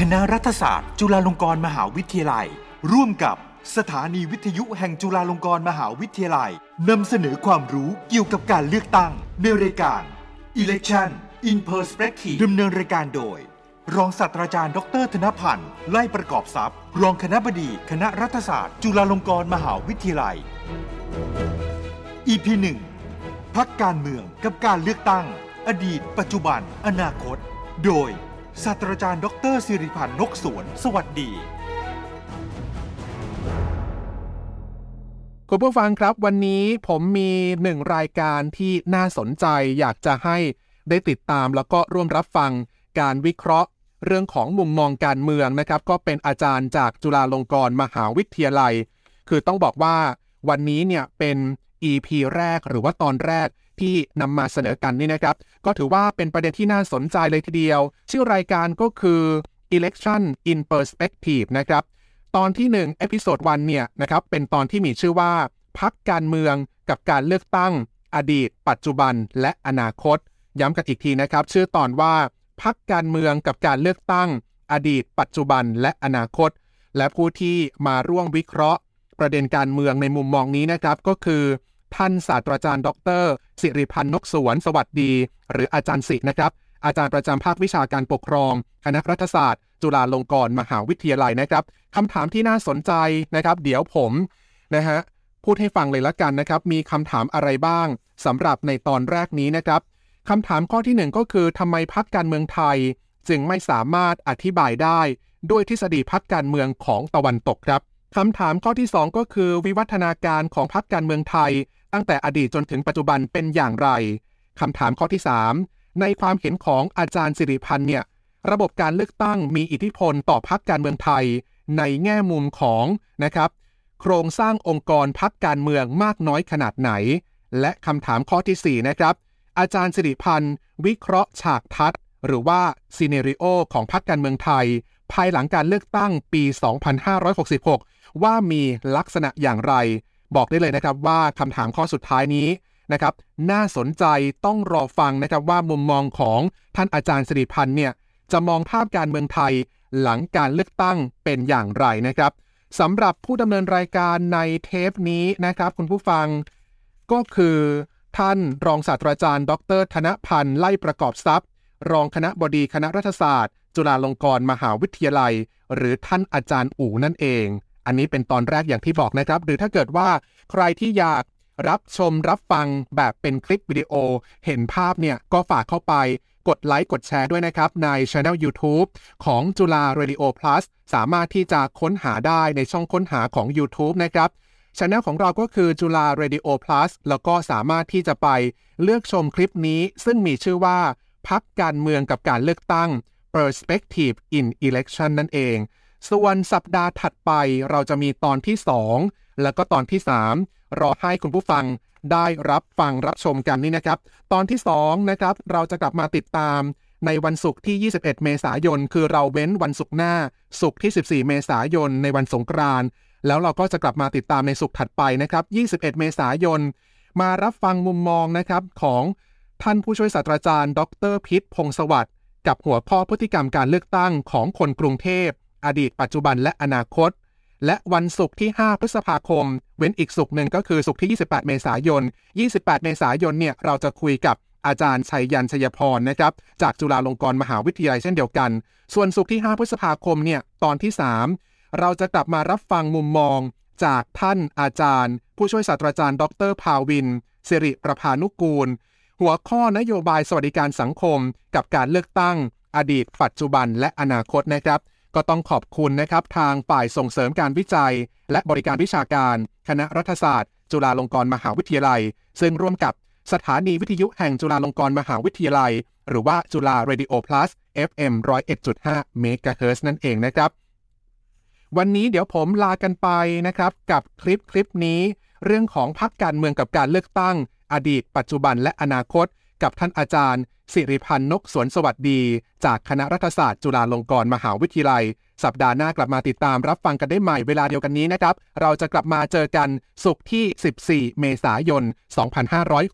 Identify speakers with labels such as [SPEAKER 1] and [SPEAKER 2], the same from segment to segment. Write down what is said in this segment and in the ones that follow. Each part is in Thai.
[SPEAKER 1] คณะรัฐศาสตร์ จุฬาลงกรณ์มหาวิทยาลัย ร่วมกับสถานีวิทยุแห่งจุฬาลงกรณ์มหาวิทยาลัยนำเสนอความรู้เกี่ยวกับการเลือกตั้ง ในรายการ Election in Perspective ดำเนินรายการโดย รองศาสตราจารย์ดรธนพันธ์ไล่ประกอบทรัพย์ รองคณะบดีคณะรัฐศาสตร์ จุฬาลงกรณ์มหาวิทยาลัย EP 1พักการเมืองกับการเลือกตั้ง อดีต ปัจจุบัน อนาคต โดย ศาสตราจารย์ดรสิริพันธ์นกสวน สวัสดี
[SPEAKER 2] คุณผู้ฟังครับวันนี้ผมมีหนึ่งรายการที่น่าสนใจอยากจะให้ได้ติดตามแล้วก็ร่วมรับฟังการวิเคราะห์ เรื่องของมุมมองการเมืองนะครับ ก็เป็นอาจารย์จากจุฬาลงกรณ์มหาวิทยาลัย คือต้องบอกว่าวันนี้เนี่ยเป็น EP แรกหรือว่าตอนแรก ที่นำมาเสนอกันนี่นะครับ ก็ถือว่าเป็นประเด็นที่น่าสนใจเลยทีเดียว ชื่อรายการก็คือ Election in Perspective นะครับ ตอนที่1 episode 1เนี่ยนะครับ เป็นตอนที่มีชื่อว่า พรรคการเมืองกับการเลือกตั้ง อดีต ปัจจุบัน และอนาคต ย้ำกันอีกทีนะครับ ชื่อตอนว่า พรรคการเมืองกับการเลือกตั้ง อดีต ปัจจุบัน และอนาคต และผู้ที่มาร่วมวิเคราะห์ ประเด็นการเมืองในมุมมองนี้นะครับ ก็คือ ท่านศาสตราจารย์ ดร สิริพันธ์นกสวนสวัสดี หรืออาจารย์สินะครับ อาจารย์ประจำภาควิชาการปกครอง คณะรัฐศาสตร์ จุฬาลงกรณ์มหาวิทยาลัยนะครับคำถามที่น่าสนใจนะครับ เดี๋ยวผมนะฮะพูดให้ฟังเลยละกันนะครับ มีคำถามอะไรบ้างสำหรับในตอนแรกนี้นะครับคำถามข้อที่หนึ่งก็คือทำไมพักการเมืองไทย จึงไม่สามารถอธิบายได้ ด้วยทฤษฎีพักการเมืองของตะวันตกครับคำถามข้อที่ 2 ก็คือ วิวัฒนาการของพักการเมืองไทย ตั้งแต่อดีตจนถึงปัจจุบันเป็นอย่างไรคำถามข้อที่ 3 ในความเห็นของอาจารย์สิริพันธ์เนี่ยระบบการเลือกตั้งมีอิทธิพลต่อพักการเมืองไทย ในแง่มุมของนะครับ โครงสร้างองค์กรพักการเมืองมากน้อยขนาดไหน และคำถามข้อที่ 4 นะครับ อาจารย์สิริพันธ์ วิเคราะห์ฉากทัศน์ หรือว่าซีเนริโอของพักการเมืองไทย ภายหลังการเลือกตั้งปี 2566 ว่ามีลักษณะอย่างไร บอกได้เลยนะครับว่าคำถามข้อสุดท้ายนี้นะครับน่าสนใจต้องรอฟังนะครับว่ามุมมองของท่านอาจารย์สิริพันธ์เนี่ยจะมองภาพการเมืองไทยหลังการเลือกตั้งเป็นอย่างไรนะครับสำหรับผู้ดำเนินรายการในเทปนี้นะครับ คุณผู้ฟังก็คือท่านรองศาสตราจารย์ ดร ธนพันธ์ไล่ประกอบทรัพย์ รองคณะบดีคณะรัฐศาสตร์ จุฬาลงกรณ์มหาวิทยาลัย หรือท่านอาจารย์อู๋นั่นเอง อันนี้เป็นตอนแรกอย่างที่บอกนะครับ หรือถ้าเกิดว่าใครที่อยากรับชมรับฟังแบบเป็นคลิปวิดีโอ เห็นภาพเนี่ยก็ฝากเข้าไปกดไลค์กดแชร์ด้วยนะครับ ในช anel YouTube ของจุฬา Radio Plus สามารถที่จะค้นหาได้ในช่องค้นหาของ YouTube นะครับช anel ของเราก็คือจุฬา Radio Plus แล้วก็สามารถที่จะไปเลือกชมคลิปนี้ ซึ่งมีชื่อว่าพักการเมืองกับการเลือกตั้ง Perspective in Election นั่นเอง ส่วนสัปดาห์ถัดไปเราจะมีตอนที่ 2 แล้วก็ตอนที่ 3 รอให้คุณผู้ฟังได้รับฟังรับชมกันนี่นะครับ ตอนที่2นะครับเราจะกลับมาติดตามในวันศุกร์ที่ 21 เมษายน คือเราเว้นวันศุกร์หน้า ศุกร์ที่ 14 เมษายน ในวันสงกรานต์แล้วเราก็จะกลับมาติดตามในศุกร์ถัดไปนะครับ 21 เมษายน มารับฟังมุมมองนะครับของท่านผู้ช่วยศาสตราจารย์ ดรพิษพงศวัสด์กับหัวข้อพฤติกรรมการเลือกตั้งของคนกรุงเทพ อดีตปัจจุบันและอนาคต และวันศุกร์ที่ 5 พฤษภาคม เว้นอีกศุกร์หนึ่งก็คือศุกร์ที่ 28 เมษายน 28 เมษายนเนี่ยเราจะคุยกับอาจารย์ชัยยันชัยพรนะครับ จากจุฬาลงกรณ์มหาวิทยาลัยเช่นเดียวกัน ส่วนศุกร์ที่ 5 พฤษภาคมเนี่ยตอนที่ 3 เราจะกลับมารับฟังมุมมอง จากท่านอาจารย์ ผู้ช่วยศาสตราจารย์ ดรภาวินสิริประพานุกูล หัวข้อนโยบายสวัสดิการสังคม กับการเลือกตั้ง อดีต ปัจจุบันและอนาคตนะครับ ก็ต้องขอบคุณนะครับทางฝ่ายส่งเสริมการวิจัย และบริการวิชาการ คณะรัฐศาสตร์ จุฬาลงกรณ์มหาวิทยาลัย ซึ่งร่วมกับสถานีวิทยุแห่งจุฬาลงกรณ์มหาวิทยาลัย หรือว่าจุฬา Radio Plus FM 101.5 MHz นั่นเองนะครับ วันนี้เดี๋ยวผมลากันไปนะครับ กับคลิปคลิปนี้ เรื่องของพักการเมืองกับการเลือกตั้ง อดีต ปัจจุบันและอนาคต กับท่านอาจารย์ สิริพันธ์นกสวนสวัสดี จากคณะรัฐศาสตร์จุฬาลงกรณ์มหาวิทยาลัย สัปดาห์หน้ากลับมาติดตามรับฟังกันได้ใหม่เวลาเดียวกันนี้นะครับ เราจะกลับมาเจอกันศุกร์ที่ 14 เมษายน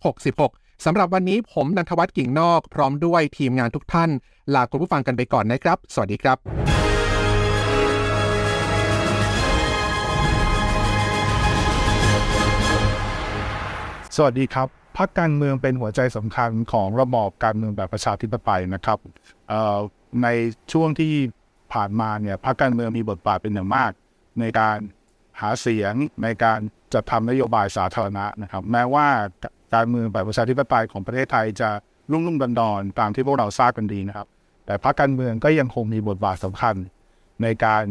[SPEAKER 2] 2566 สำหรับวันนี้ผมนันทวัฒน์กิ่งนอก พร้อมด้วยทีมงานทุกท่าน ลาคุณผู้ฟังกันไปก่อนนะครับ สวัสดีครับ
[SPEAKER 3] สวัสดีครับ พรรคการเมืองเป็นหัวใจสำคัญของระบอบการเมืองแบบประชาธิปไตยนะครับในช่วงที่ผ่านมาเนี่ยพรรคการเมืองมีบทบาทเป็นอย่างมาก ในการหาเสียงในการจัดทำนโยบายสาธารณะนะครับ แม้ว่าการเมืองแบบประชาธิปไตยของประเทศไทยจะรุ่มรุ่มดอนดอนตามที่พวกเราทราบกันดีนะครับ แต่พรรคการเมืองก็ยังคงมีบทบาทสำคัญ ในการ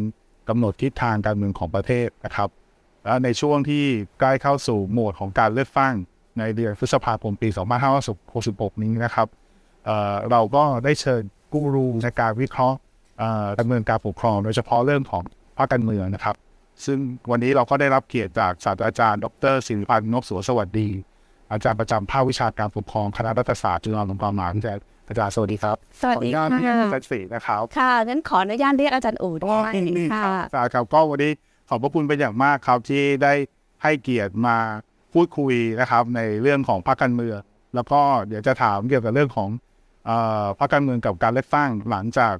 [SPEAKER 3] กำหนดทิศทางการเมืองของประเทศนะครับ และในช่วงที่ใกล้เข้าสู่โหมดของการเลือกตั้ง ในเดือนพฤษภาคมปี 2566 นี้นะครับเอ่อเราก็ได้เชิญกูรูในการวิเคราะห์เอ่อการเมืองการปกครอง โดยเฉพาะเรื่องของภาคการเมืองนะครับ ซึ่งวันนี้เราก็ได้รับเกียรติจากศาสตราจารย์ ดรศิริพันธ์นกสัวสวัสดี อาจารย์ประจำภาควิชาการปกครองคณะรัฐศาสตร์จุฬาลงกรณ์มหาวิทยาลัยอาจารย์สวัสดีครับ
[SPEAKER 4] สวัสดี
[SPEAKER 3] ขออนุญาต
[SPEAKER 4] ค่ะ
[SPEAKER 3] ที่อาจารย์ศรีนะครับ
[SPEAKER 4] ค่ะงั้นขออนุญาตเรียกอาจารย์อู่ด้วย
[SPEAKER 3] นี่
[SPEAKER 4] ค่ะ
[SPEAKER 3] ครับครับก็วันนี้ขอบพระคุณเป็นอย่างมากครับที่ได้ให้เกียรติมา พูดคุยนะครับ ในเรื่องของพรรคการเมือง แล้วก็เดี๋ยวจะถามเกี่ยวกับเรื่องของอพรรคการเมืองกับการเลือกตั้งหลังจาก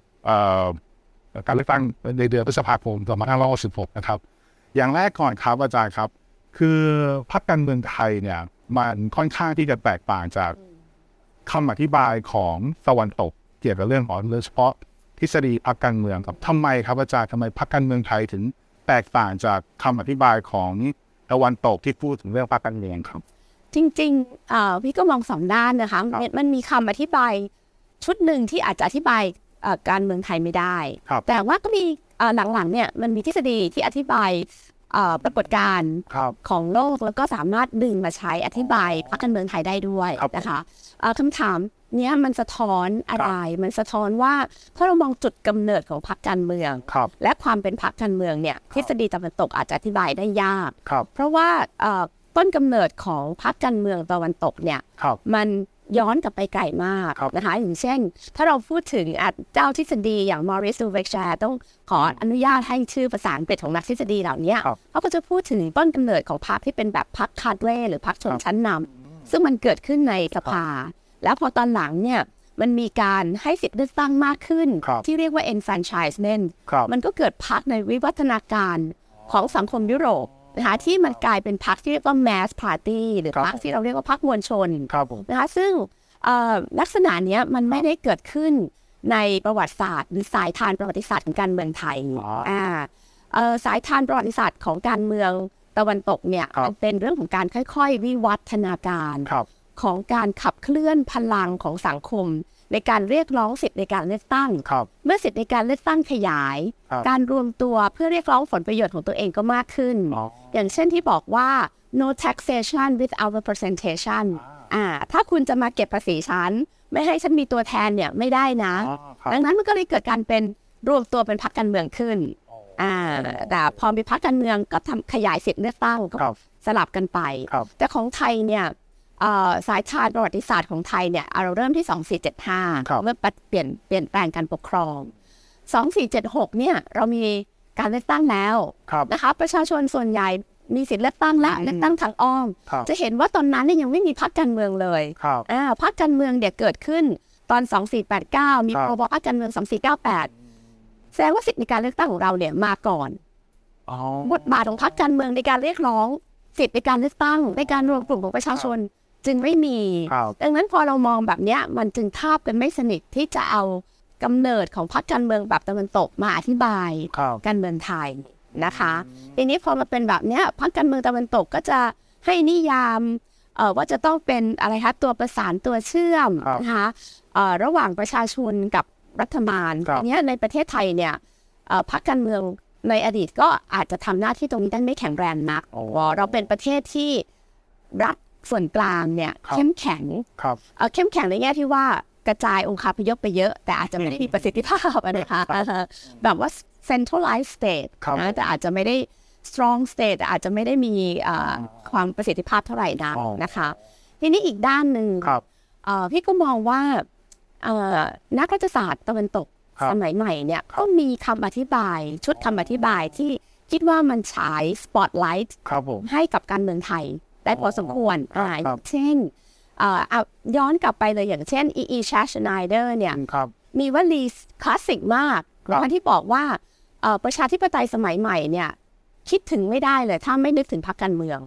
[SPEAKER 3] การเลือกตั้งในเดือนพฤษภาคม2566นะครับ อย่างแรกก่อนครับอาจารย์ครับ คือพรรคการเมืองไทยเนี่ยมันค่อนข้างที่จะแตกต่างจากคำอธิบายของตะวันตก เกี่ยวกับเรื่องของโดยเฉพาะทฤษฎีพรรคการเมืองครับทำไมครับอาจารย์ทำไมพรรคการเมืองไทยถึงแตกต่างจากคำอธิบายของ ตะวันตกที่พูดถึงเรื่องพรรคการเมืองครับ
[SPEAKER 4] จริงๆเอ่อพี่ก็มองสองด้านนะคะ
[SPEAKER 3] ครับ
[SPEAKER 4] มันมันมีคำอธิบายชุดหนึ่งที่อาจจะอธิบายเอ่อการเมืองไทยไม่ได้
[SPEAKER 3] ครับ
[SPEAKER 4] แต่ว่าก็มีเอ่อหลังๆเนี่ยมันมีทฤษฎีที่อธิบายเอ่อปรากฏการณ์
[SPEAKER 3] ครับ
[SPEAKER 4] ของโลกแล้วก็สามารถดึงมาใช้อธิบายพรรคการเมืองไทยได้ด้วย
[SPEAKER 3] ครับ
[SPEAKER 4] นะคะเอ่อคำถาม เนี้ยมันสะท้อนอะไรมันสะท้อนว่าถ้าเรามองจุดกำเนิดของพรรคการเมือง
[SPEAKER 3] ครับ
[SPEAKER 4] และความเป็นพรรคการเมืองเนี่ยทฤษฎีตะวันตกอาจจะอธิบายได้ยาก
[SPEAKER 3] ครับ
[SPEAKER 4] เพราะว่าเอ่อต้นกำเนิดของพรรคการเมืองตะวันตกเนี่ย
[SPEAKER 3] ครับ
[SPEAKER 4] มันย้อนกลับไปไกลมาก
[SPEAKER 3] ครับ
[SPEAKER 4] นะคะอย่างเช่น ถ้าเราพูดถึงอะเจ้าทฤษฎีอย่างมอริส u ูเวกแชร์ต้องขออนุญาตให้ชื่อภาษาอังกฤษของนักทฤษฎีเหล่านี้
[SPEAKER 3] ครับ
[SPEAKER 4] เขาก็จะพูดถึงต้นกำเนิดของพรรคที่เป็นแบบพรรคคาดเว่หรือพรรคชนชั้นนำซึ่งมันเกิดขึ้นในสภา แล้วพอตอนหลังเนี่ยมันมีการให้สิทธิ์เลือกตั้งมากขึ้น
[SPEAKER 3] ครับ
[SPEAKER 4] ที่เรียกว่า enfranchisement
[SPEAKER 3] ครับ
[SPEAKER 4] มันก็เกิดพรรคในวิวัฒนาการของสังคมยุโรปนะคะที่มันกลายเป็นพรรคที่เรียกว่า mass party หรือ
[SPEAKER 3] ครับ
[SPEAKER 4] พรรคที่เราเรียกว่าพรรคมวลชน
[SPEAKER 3] ครับผม
[SPEAKER 4] นะคะซึ่งเอ่อลักษณะเนี้ยมันไม่ได้เกิดขึ้นในประวัติศาสตร์ หรือสายทานประวัติศาสตร์ของการเมืองไทย
[SPEAKER 3] อ๋ออ่า
[SPEAKER 4] เอ่อสายทานประวัติศาสตร์ของการเมืองตะวันตกเนี่ย
[SPEAKER 3] ครับ
[SPEAKER 4] มันเป็นเรื่องของการค่อย ๆ วิวัฒนาการ
[SPEAKER 3] ครับ
[SPEAKER 4] ของการขับเคลื่อนพลังของสังคม ในการเรียกร้องสิทธิในการเลือกตั้ง
[SPEAKER 3] ครับ
[SPEAKER 4] เมื่อสิทธิในการเลือกตั้งขยาย
[SPEAKER 3] ครับ
[SPEAKER 4] การรวมตัวเพื่อเรียกร้องผลประโยชน์ของตัวเองก็มากขึ้น
[SPEAKER 3] อ๋อ
[SPEAKER 4] อย่างเช่นที่บอกว่า no taxation without representation อ่าถ้าคุณจะมาเก็บภาษีฉัน ไม่ให้ฉันมีตัวแทนเนี่ยไม่ได้นะ
[SPEAKER 3] อ๋อครับ
[SPEAKER 4] ดังนั้นมันก็เลยเกิดการเป็นรวมตัวเป็นพรรคการเมืองขึ้นอ่าแต่พอมีพรรคการเมืองก็ทำขยายสิทธิเลือกตั้งก็
[SPEAKER 3] ครับ
[SPEAKER 4] สลับกันไป
[SPEAKER 3] ครับ
[SPEAKER 4] แต่ของไทยเนี่ยเอ่อ สายชาติประวัติศาสตร์ของไทยเนี่ยเอาเราเริ่มที่
[SPEAKER 3] ครับ
[SPEAKER 4] 2475 เมื่อเปลี่ยนเปลี่ยนแปลงการปกครอง 2476 เนี่ยเรามีการเลือกตั้งแล้ว
[SPEAKER 3] ครับ
[SPEAKER 4] นะคะประชาชนส่วนใหญ่มีสิทธิ์เลือกตั้งและ
[SPEAKER 3] อืม
[SPEAKER 4] เลือกตั้งทางอ้อม
[SPEAKER 3] ครับ
[SPEAKER 4] จะเห็นว่าตอนนั้นเนี่ยยังไม่มีพรรคการเมืองเลย
[SPEAKER 3] ครับ
[SPEAKER 4] อ่าพรรคการเมืองเนี่ยเกิดขึ้นตอน 2489 มี
[SPEAKER 3] ครับ
[SPEAKER 4] พรบพรรคการเมือง 2498 แสดงว่าสิทธิในการเลือกตั้งของเราเนี่ยมาก่อน
[SPEAKER 3] อ๋อ
[SPEAKER 4] บทบาทของพรรคการเมืองในการเรียกร้อง สิทธิในการเลือกตั้งในการรวมกลุ่มของประชาชน จึงไม่มี
[SPEAKER 3] ครับ
[SPEAKER 4] ดังนั้นพอเรามองแบบเนี้ยมันจึงทาบกันไม่สนิทที่จะเอากำเนิดของพรรคการเมืองแบบตะวันตกมาอธิบาย
[SPEAKER 3] ครับ
[SPEAKER 4] การเมืองไทยนะคะทีนี้พอมาเป็นแบบเนี้ยพรรคการเมืองตะวันตกก็จะให้นิยามเอ่อว่าจะต้องเป็นอะไรคะตัวประสานตัวเชื่อม
[SPEAKER 3] ครับ
[SPEAKER 4] นะคะเอ่อระหว่างประชาชนกับรัฐบาล
[SPEAKER 3] ครับ
[SPEAKER 4] ทีเนี้ยในประเทศไทยเนี่ยเอ่อพรรคการเมืองในอดีตก็อาจจะทำหน้าที่ตรงนี้ได้ไม่แข็งแรงนัก
[SPEAKER 3] อ๋อ
[SPEAKER 4] เราเป็นประเทศที่รัฐ ส่วนกลางเนี่ย
[SPEAKER 3] ครับ
[SPEAKER 4] เข้มแข็ง
[SPEAKER 3] ครับ
[SPEAKER 4] เอ่อเข้มแข็งในแง่ที่ว่ากระจายองค์คาพยพไปเยอะ แต่อาจจะไม่ได้มีประสิทธิภาพอะนะคะอ่าฮะแบบว่า centralized state
[SPEAKER 3] ครับ
[SPEAKER 4] นะแต่อาจจะไม่ได้ strong state แต่อาจจะไม่ได้มีเอ่อความประสิทธิภาพเท่าไหร่นัก
[SPEAKER 3] อ๋อ
[SPEAKER 4] นะคะ ทีนี้อีกด้านหนึ่ง
[SPEAKER 3] ครับ
[SPEAKER 4] เอ่อพี่ก็มองว่าเอ่อนักรัฐศาสตร์ตะวันตก
[SPEAKER 3] ครับ
[SPEAKER 4] สมัยใหม่เนี่ยก็มีคำอธิบายชุดคำอธิบายที่คิดว่ามันฉาย spotlight
[SPEAKER 3] ครับผม
[SPEAKER 4] ให้กับการเมืองไทย ได้พอสมควร
[SPEAKER 3] ครับ
[SPEAKER 4] อ่า
[SPEAKER 3] ครับ
[SPEAKER 4] เช่นเอ่อเอาย้อนกลับไปเลยอย่างเช่นอีอีชาชไนเดอร์เนี่ย
[SPEAKER 3] ครับ
[SPEAKER 4] มีวลีคลาสสิกมาก
[SPEAKER 3] ครับ
[SPEAKER 4] นะคะที่บอกว่าเอ่อประชาธิปไตยสมัยใหม่เนี่ยคิดถึงไม่ได้เลย ถ้าไม่นึกถึงพรรคการเมือง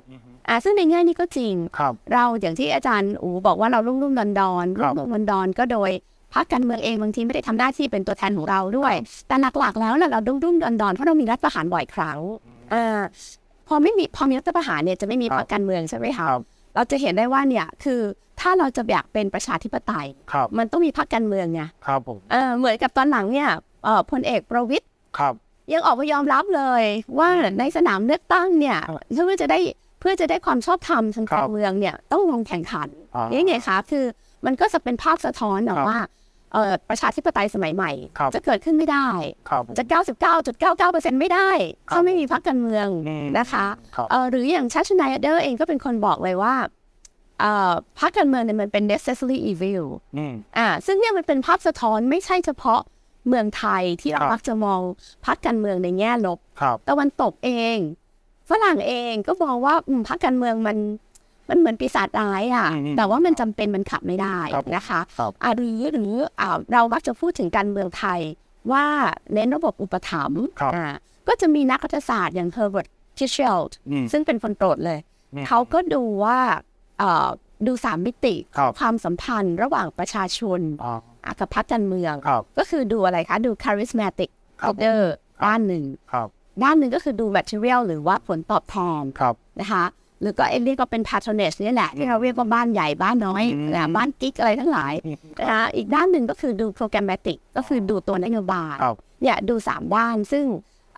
[SPEAKER 4] อ่าซึ่งในแง่นี้ก็จริง
[SPEAKER 3] ครับ
[SPEAKER 4] เราอย่างที่อาจารย์อูบอกว่าเรารุ่มรุ่มดอนดอน
[SPEAKER 3] ค
[SPEAKER 4] รุ่
[SPEAKER 3] รั
[SPEAKER 4] ม
[SPEAKER 3] บ
[SPEAKER 4] รุ่มดอนดอนก็โดยพรรคการเมืองเองบางทีไม่ได้ทำหน้าที่เป็นตัวแทนของเราด้วย แต่หลักๆแล้วน่ะเรารุ่มรุ่มดอนดอนเพราะเรามีรัฐประหารบ่อยครั้งอ่า พอไม่มีพอมีรัฐประหารเนี่ยจะไม่มีพรรคการเมืองใช่ไหมคะ
[SPEAKER 3] ครับ
[SPEAKER 4] เราจะเห็นได้ว่าเนี่ยคือถ้าเราจะอยากเป็นประชาธิปไตย
[SPEAKER 3] ครับ
[SPEAKER 4] มันต้องมีพรรคการเมืองไง
[SPEAKER 3] ครับผม
[SPEAKER 4] เออเหมือนกับตอนหลังเนี่ยเอ่อพลเอกประวิตย
[SPEAKER 3] ครับ
[SPEAKER 4] ยังออกมายอมรับเลยว่าในสนามเลือกตั้งเนี่ย
[SPEAKER 3] ครับ
[SPEAKER 4] เพื่อจะได้เพื่อจะได้ความชอบธรรมทาง
[SPEAKER 3] ครั
[SPEAKER 4] การ
[SPEAKER 3] บ
[SPEAKER 4] เมืองเนี่ยต้องลงแข่งขัน
[SPEAKER 3] อ่า
[SPEAKER 4] นี่ไงคะคือมันก็จะเป็นภาพสะท้อนอะ
[SPEAKER 3] ครับ
[SPEAKER 4] ว่าเอ่อ ประชาธิปไตยสมัยใหม่
[SPEAKER 3] ครับ
[SPEAKER 4] จะเกิดขึ้นไม่ได้
[SPEAKER 3] ครับผม
[SPEAKER 4] จะ 99.99%ไม่ได้
[SPEAKER 3] ครับ
[SPEAKER 4] ถ้าไม่มีพรรคการเมือง
[SPEAKER 3] อืม
[SPEAKER 4] นะคะ
[SPEAKER 3] ครับ
[SPEAKER 4] เอ่อหรืออย่างชัชนายเดอร์เองก็เป็นคนบอกเลยว่าเอ่อพรรคการเมืองเนี่ยมันเป็น necessary evil
[SPEAKER 3] อืม
[SPEAKER 4] อ่าซึ่งเนี่ยมันเป็นภาพสะท้อนไม่ใช่เฉพาะเมืองไทยที่เรา
[SPEAKER 3] ครับ
[SPEAKER 4] มักจะมองพรรคการเมืองในแง่ลบ
[SPEAKER 3] ครับ
[SPEAKER 4] ตะวันตกเอง ฝรั่งเองก็มองว่าอืมพรรคการเมืองมัน มันเหมือนปีศาจร้ายอะ
[SPEAKER 3] อืม
[SPEAKER 4] แต่ว่ามันจำเป็นมันขับไม่ได้
[SPEAKER 3] ครับ
[SPEAKER 4] นะคะ
[SPEAKER 3] ครับ
[SPEAKER 4] อ่าหรือหรืออ่าเรามักจะพูดถึงการเมืองไทยว่าเน้นระบบอุปถัมภ์
[SPEAKER 3] ครับ
[SPEAKER 4] อ่าก็จะมีนักรัฐศาสตร์อย่าง Herbert Kichel
[SPEAKER 3] อืม
[SPEAKER 4] ซึ่งเป็นคนโปรดเลย
[SPEAKER 3] อืม
[SPEAKER 4] เขาก็ดูว่าเอ่อดูสามมิติ
[SPEAKER 3] ครับ
[SPEAKER 4] ความสัมพันธ์ระหว่างประชาชน
[SPEAKER 3] อ่า
[SPEAKER 4] อะกับพรรคการเมือง
[SPEAKER 3] ครับ
[SPEAKER 4] ก็คือดูอะไรคะ ดู charismatic
[SPEAKER 3] ครับ
[SPEAKER 4] leader ด้านหนึ่ง
[SPEAKER 3] ครับ
[SPEAKER 4] ด้านหนึ่งก็คือดู material หรือว่าผลตอบแทน
[SPEAKER 3] ครับ
[SPEAKER 4] นะคะ หรือก็เอเรียกก็เป็น patronage นี่แหละที่เราเรียกว่าบ้านใหญ่บ้านน้อย
[SPEAKER 3] อืม
[SPEAKER 4] นะบ้านกิ๊กอะไรทั้งหลายนะคะอีกด้านหนึ่งก็คือดู programmatic ก็คือดูตัวนโยบาย
[SPEAKER 3] ครับ
[SPEAKER 4] เนี่ยดูสามด้านซึ่ง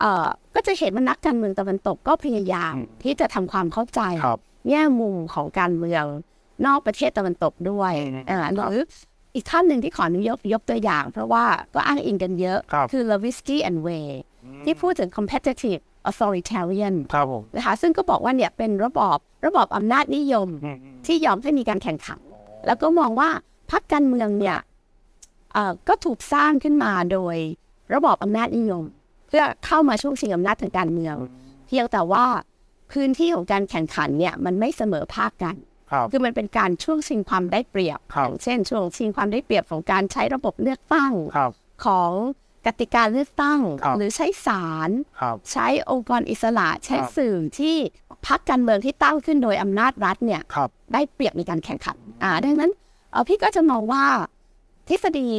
[SPEAKER 4] เอ่อก็จะเห็นว่านักการเมืองตะวันตกก็พยายาม
[SPEAKER 3] อืม
[SPEAKER 4] ที่จะทำความเข้าใจ
[SPEAKER 3] ครับ
[SPEAKER 4] แง่มุมของการเมืองนอกประเทศตะวันตกด้วย
[SPEAKER 3] อืม
[SPEAKER 4] อ่าหรืออีกท่านหนึ่งที่ขออนุญาตยกตัวอย่าง เพราะว่าก็อ้างอิงกันเยอะ
[SPEAKER 3] ครับ
[SPEAKER 4] คือ Lewinsky and Way ที่พูดถึง competitive authoritarian
[SPEAKER 3] ครับผม
[SPEAKER 4] นะคะซึ่งก็บอกว่าเนี่ยเป็นระบอบระบอบอำนาจนิยม
[SPEAKER 3] อืม
[SPEAKER 4] ที่ยอมให้มีการแข่งขัน แล้วก็มองว่าพรรคการเมืองเนี่ยเอ่อก็ถูกสร้างขึ้นมาโดยระบอบอำนาจนิยม เพื่อเข้ามาช่วงชิงอำนาจทางการเมือง เพียงแต่ว่าพื้นที่ของการแข่งขันเนี่ยมันไม่เสมอภาคกัน
[SPEAKER 3] ครับ
[SPEAKER 4] คือมันเป็นการช่วงชิงความได้เปรียบ
[SPEAKER 3] ครับ
[SPEAKER 4] อย่างเช่นช่วงชิงความได้เปรียบของการใช้ระบบเลือกตั้ง
[SPEAKER 3] ครับ
[SPEAKER 4] ของ กติกาเลือกตั้ง
[SPEAKER 3] ครับ
[SPEAKER 4] หรือใช้ศาล
[SPEAKER 3] ครับ
[SPEAKER 4] ใช้องค์กรอิสระใช้
[SPEAKER 3] ครับ
[SPEAKER 4] สื่อที่พรรคการเมืองที่ตั้งขึ้นโดยอำนาจรัฐเนี่ย
[SPEAKER 3] ครับ
[SPEAKER 4] ได้เปรียบในการแข่งขันอ่าดังนั้นเอ่อพี่ก็จะมองว่าทฤษฎี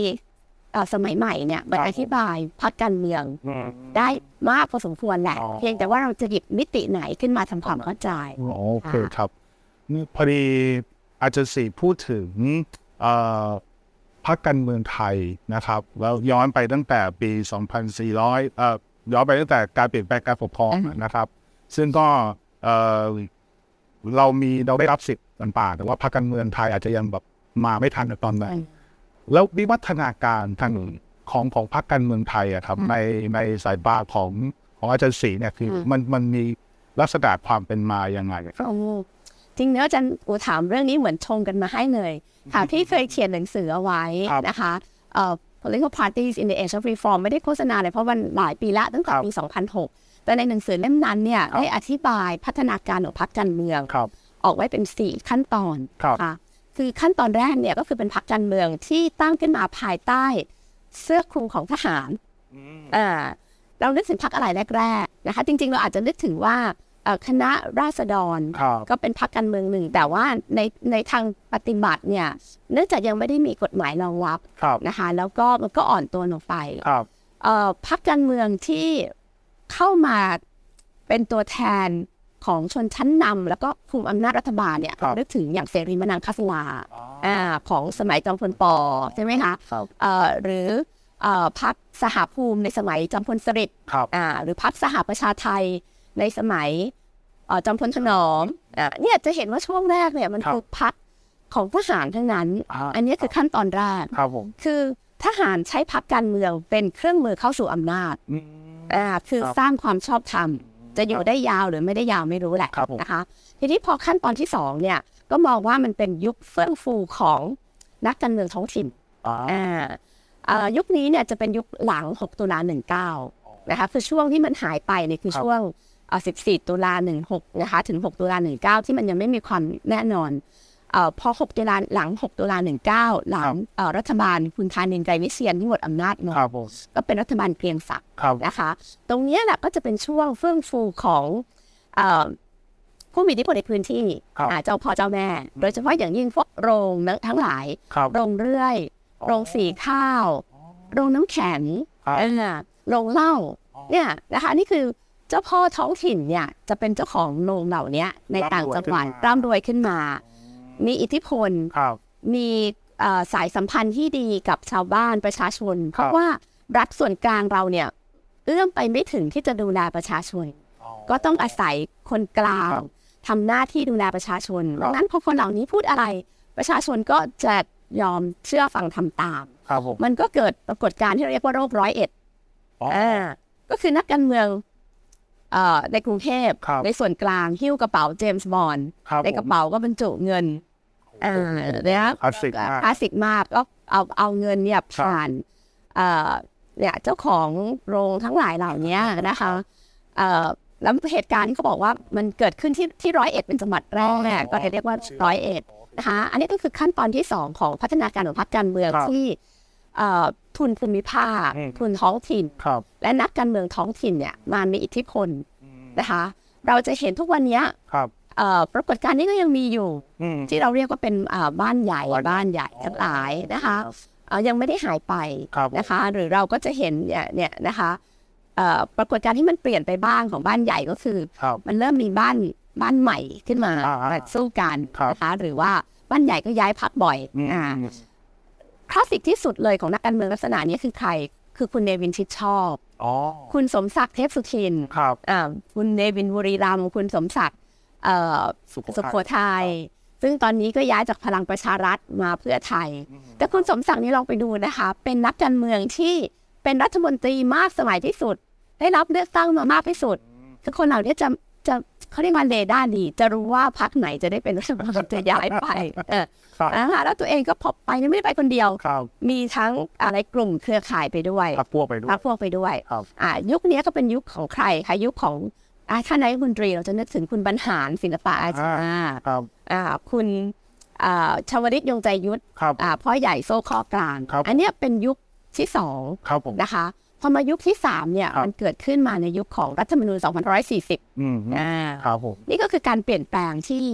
[SPEAKER 4] เอ่อสมัยใหม่เนี่ยมัน
[SPEAKER 3] ครับ
[SPEAKER 4] อธิบายพรรคการเมือง
[SPEAKER 3] อืม
[SPEAKER 4] ได้มากพอสมควรแหละ
[SPEAKER 3] อ๋อ
[SPEAKER 4] เพียงแต่ว่าเราจะหยิบมิติไหนขึ้นมาทำความเข้าใจ
[SPEAKER 3] โอเคครับนี่พอดีอาจารย์สีพูดถึงเอ่อ พรรคการเมืองไทยนะครับ แล้วย้อนไปตั้งแต่ปี 2400เอ่อย้อนไปตั้งแต่การเปลี่ยนแปลงการปกครอง
[SPEAKER 4] อืม
[SPEAKER 3] นะครับ ซึ่งก็เอ่อเรามีเราได้รับสิทธิ์ต่างๆแต่ว่าพรรคการเมืองไทยอาจจะยังแบบมาไม่ทันในตอนนั้นแล้ววิวัฒนาการทางของของพรรคการเมืองไทยอะครับ
[SPEAKER 4] อืม
[SPEAKER 3] ในในสายตาของของอาจารย์ศรีเนี่ยคืออ
[SPEAKER 4] ม
[SPEAKER 3] มันมันมีลักษณะความเป็นมายังไง
[SPEAKER 4] โอ้ จริงเนื้อะอาจารย์อูถามเรื่องนี้เหมือนชงกันมาให้เลยค่ะพี่เคยเขียนหนังสือเอาไว้
[SPEAKER 3] ครับ
[SPEAKER 4] นะคะเอ่อ political parties in the age of reform ไม่ได้โฆษณาเลยเพราะมันหลายปีละตั้งแต่
[SPEAKER 3] ครับ
[SPEAKER 4] ปี 2006 แต่ในหนังสือเล่มนั้นเนี่ย
[SPEAKER 3] ครับ
[SPEAKER 4] ได้อธิบายพัฒนาการของพรรคการเมือง
[SPEAKER 3] ครับ
[SPEAKER 4] ออกไว้เป็น 4 ขั้นตอน
[SPEAKER 3] ครับ
[SPEAKER 4] ค่ะคือขั้นตอนแรกเนี่ยก็คือเป็นพรรคการเมืองที่ตั้งขึ้นมาภายใต้เสื้อคลุมของทหารอ่าเรานึกถึงพรรคอะไรแรกๆนะคะจริงๆ เราอาจจะนึกถึงว่าเอ่อ คณะราษฎร
[SPEAKER 3] ครับ
[SPEAKER 4] ก็เป็นพรรคการเมืองหนึ่ง แต่ว่าในในทางปฏิบัติเนี่ยเนื่องจากยังไม่ได้มีกฎหมายรองรับ
[SPEAKER 3] ครับ
[SPEAKER 4] นะคะแล้วก็มันก็อ่อนตัวลงไป
[SPEAKER 3] ครับ
[SPEAKER 4] เอ่อพรรคการเมืองที่เข้ามาเป็นตัวแทนของชนชั้นนำแล้วก็คุมอำนาจรัฐบาลเนี่ย
[SPEAKER 3] ครับ
[SPEAKER 4] นึกถึงอย่างเสรีมานังคสลาอ่าของสมัยจอมพลปอใช่ไหมคะ
[SPEAKER 3] ครับ
[SPEAKER 4] เอ่อหรือเอ่อพรรคสหภูมิในสมัยจอมพลสฤษดิ์
[SPEAKER 3] ครับ
[SPEAKER 4] อ่าหรือพรรคสหประชาไทย ในสมัยเอ่อจอมพลถนอมอ่าเนี่ยจะเห็นว่าช่วงแรกเนี่ยมัน
[SPEAKER 3] ครับ
[SPEAKER 4] คือพรรคของทหารทั้งนั้น
[SPEAKER 3] อ่า
[SPEAKER 4] อันนี้คือขั้นตอนแรก
[SPEAKER 3] ครับผม
[SPEAKER 4] คือทหารใช้พรรคการเมืองเป็นเครื่องมือเข้าสู่อำนาจ
[SPEAKER 3] อืม
[SPEAKER 4] อ่าคือ
[SPEAKER 3] ครับ
[SPEAKER 4] สร้างความชอบธรรม จะอยู่ได้ยาวหรือไม่ได้ยาวไม่รู้แหละ
[SPEAKER 3] ครับผม
[SPEAKER 4] นะคะ ทีนี้พอขั้นตอนที่สองเนี่ย ก็มองว่ามันเป็นยุคเฟื่องฟูของนักการเมืองท้องถิ่น
[SPEAKER 3] อ่า
[SPEAKER 4] อ่าเอ่อยุคนี้เนี่ยจะเป็นยุคหลัง 6 ตุลา19นะคะคือช่วงที่มันหายไปเนี่ยคือ
[SPEAKER 3] ครับ
[SPEAKER 4] ช่วง เอ่อ14 ตุลา 16 นะคะ ถึง 6 ตุลา 19 ที่มันยังไม่มีความแน่นอนเอ่อพอ 6 ตุลาหลัง 6 ตุลา 19 หลังเอ่อรัฐบาลคุณธานินทร์ใจวิเชียนที่หมดอำนาจเนอะ
[SPEAKER 3] ครับผม
[SPEAKER 4] ก็เป็นรัฐบาลเกรียงศักดิ์
[SPEAKER 3] ครับ
[SPEAKER 4] นะคะ ตรงเนี้ยแหละก็จะเป็นช่วงเฟื่องฟูของเอ่อผู้มีอิทธิพลในพื้นที่
[SPEAKER 3] ครับ
[SPEAKER 4] อ่าเจ้าพ่อเจ้าแม่ โดยเฉพาะอย่างยิ่งพวกโรงนะทั้งหลาย
[SPEAKER 3] ครับ
[SPEAKER 4] โรงเรื่อย โรงสีข้าว โรงน้ำแข็ง
[SPEAKER 3] ครับ
[SPEAKER 4] เออโรงเหล้าเนี่ยนะคะนี่คือ เจ้าพ่อท้องถิ่นเนี่ยจะเป็นเจ้าของโรงเหล่านี้ในต่างจังหวัดร่ำรวยขึ้นมา มีอิทธิพล
[SPEAKER 3] ครับ
[SPEAKER 4] มีเอ่อสายสัมพันธ์ที่ดีกับชาวบ้านประชาชน เพราะว่ารัฐส่วนกลางเราเนี่ยเอื้อมไปไม่ถึงที่จะดูแลประชาชน ก็ต้องอาศัยคนกลาง
[SPEAKER 3] ครับ
[SPEAKER 4] ทำหน้าที่ดูแลประชาชน
[SPEAKER 3] ครับ
[SPEAKER 4] ดังนั้นพอคนเหล่านี้พูดอะไร ประชาชนก็จะยอมเชื่อฟังทำตาม
[SPEAKER 3] ครับผม
[SPEAKER 4] มันก็เกิดปรากฏการณ์ที่เราเรียกว่าโรคร้อยเอ็ด
[SPEAKER 3] อ๋อ
[SPEAKER 4] อ่าก็คือนักการเมืองเอ่อ ในกรุงเทพ
[SPEAKER 3] ครับ
[SPEAKER 4] ในส่วนกลางหิ้วกระเป๋าเจมส์บอนด์
[SPEAKER 3] ครับ
[SPEAKER 4] ในกระเป๋าก็บรรจุเงินอ่าเนี่ย
[SPEAKER 3] คลาสสิกมาก
[SPEAKER 4] คลาสสิกมากก็เอาเอาเงินเนี่ยผ่านเอ่อเนี่ยเจ้าของโรงทั้งหลายเหล่านี้นะคะเอ่อแล้วเหตุการณ์ที่เขาบอกว่ามันเกิดขึ้นที่ที่ร้อยเอ็ดเป็นจังหวัดแรกก็เลยเรียกว่าร้อยเอ็ดนะคะอันนี้ก็คือขั้นตอนที่สองของพัฒนาการของพรรคการเมือง
[SPEAKER 3] ครับ
[SPEAKER 4] ที่เอ่อ ทุนภูมิภาค
[SPEAKER 3] อืม
[SPEAKER 4] ทุนท้องถิ่น
[SPEAKER 3] ครับ
[SPEAKER 4] และนักการเมืองท้องถิ่นเนี่ยมามีอิทธิพลนะคะ เราจะเห็นทุกวันเนี้ย
[SPEAKER 3] ครับ
[SPEAKER 4] เอ่อปรากฏการณ์นี้ก็ยังมีอยู่
[SPEAKER 3] อืม
[SPEAKER 4] ที่เราเรียกว่าเป็นอ่าบ้านใหญ่
[SPEAKER 3] บ้าน
[SPEAKER 4] บ้านใหญ่ทั้งหลายนะคะเอ่อยังไม่ได้หายไป
[SPEAKER 3] ครับ
[SPEAKER 4] นะคะ หรือเราก็จะเห็นเนี่ยเนี่ยนะคะเอ่อปรากฏการณ์ที่มันเปลี่ยนไปบ้างของบ้านใหญ่ก็คือ
[SPEAKER 3] ครับ
[SPEAKER 4] มันเริ่มมีบ้านบ้านใหม่ขึ้นมา
[SPEAKER 3] อ่าอ่า
[SPEAKER 4] มาสู้กัน
[SPEAKER 3] ครับ
[SPEAKER 4] นะคะหรือว่าบ้านใหญ่ก็ย้ายพักบ่อย
[SPEAKER 3] อืม
[SPEAKER 4] อ่า คลาสสิกที่สุดเลยของนักการเมืองลักษณะนี้คือใคร คือคุณเนวินชิดชอบ
[SPEAKER 3] อ๋อ
[SPEAKER 4] คุณสมศักดิ์เทพสุทิน
[SPEAKER 3] ครับ
[SPEAKER 4] อ่าคุณเนวินบุรีรัมย์คุณสมศักดิ์เอ่อ
[SPEAKER 3] สุโข
[SPEAKER 4] สุโข
[SPEAKER 3] ทัย
[SPEAKER 4] ทัยซึ่งตอนนี้ก็ย้ายจากพลังประชารัฐมาเพื่อไทย แต่คุณสมศักดิ์นี่ลองไปดูนะคะ เป็นนักการเมืองที่เป็นรัฐมนตรีมากสมัยที่สุด ได้รับเลือกตั้งมามากที่สุดคือคนเหล่านี้จะจะ เขาเรียกว่าเรดาร์ดีจะรู้ว่าพรรคไหนจะได้เป็นรัฐมนตรีจะย้ายไปเออ
[SPEAKER 3] ครับ
[SPEAKER 4] นะคะแล้วตัวเองก็พอไปเนี่ยไม่ได้ไปคนเดียว
[SPEAKER 3] ครับ
[SPEAKER 4] มีทั้งอะไรกลุ่มเครือข่ายไปด้วย
[SPEAKER 3] พรรคพวกไปด้วย
[SPEAKER 4] พรรคพวกไปด้วย
[SPEAKER 3] ครับ
[SPEAKER 4] อ่ายุคนี้ก็เป็นยุคของใครคะยุคของอ่าท่านนายกรัฐมนตรีเราจะนึกถึงคุณบรรหารศิลปอาชา
[SPEAKER 3] ครับ
[SPEAKER 4] อ่าคุณอ่าชวลิตยงใจยุทธ
[SPEAKER 3] ครับ
[SPEAKER 4] อ่าพ่อใหญ่โซ่ข้อกลาง
[SPEAKER 3] ครับ
[SPEAKER 4] อันเนี้ยเป็นยุคที่สอง
[SPEAKER 3] ครับผม
[SPEAKER 4] นะคะพ อมายุคที่สามเนี่ย
[SPEAKER 3] ครับ
[SPEAKER 4] มันเกิดขึ้นมาในยุคของรัฐธรรมนูญ2540
[SPEAKER 3] อืม
[SPEAKER 4] อ่า
[SPEAKER 3] ครับผม
[SPEAKER 4] นี่ก็คือการเปลี่ยนแปลงที่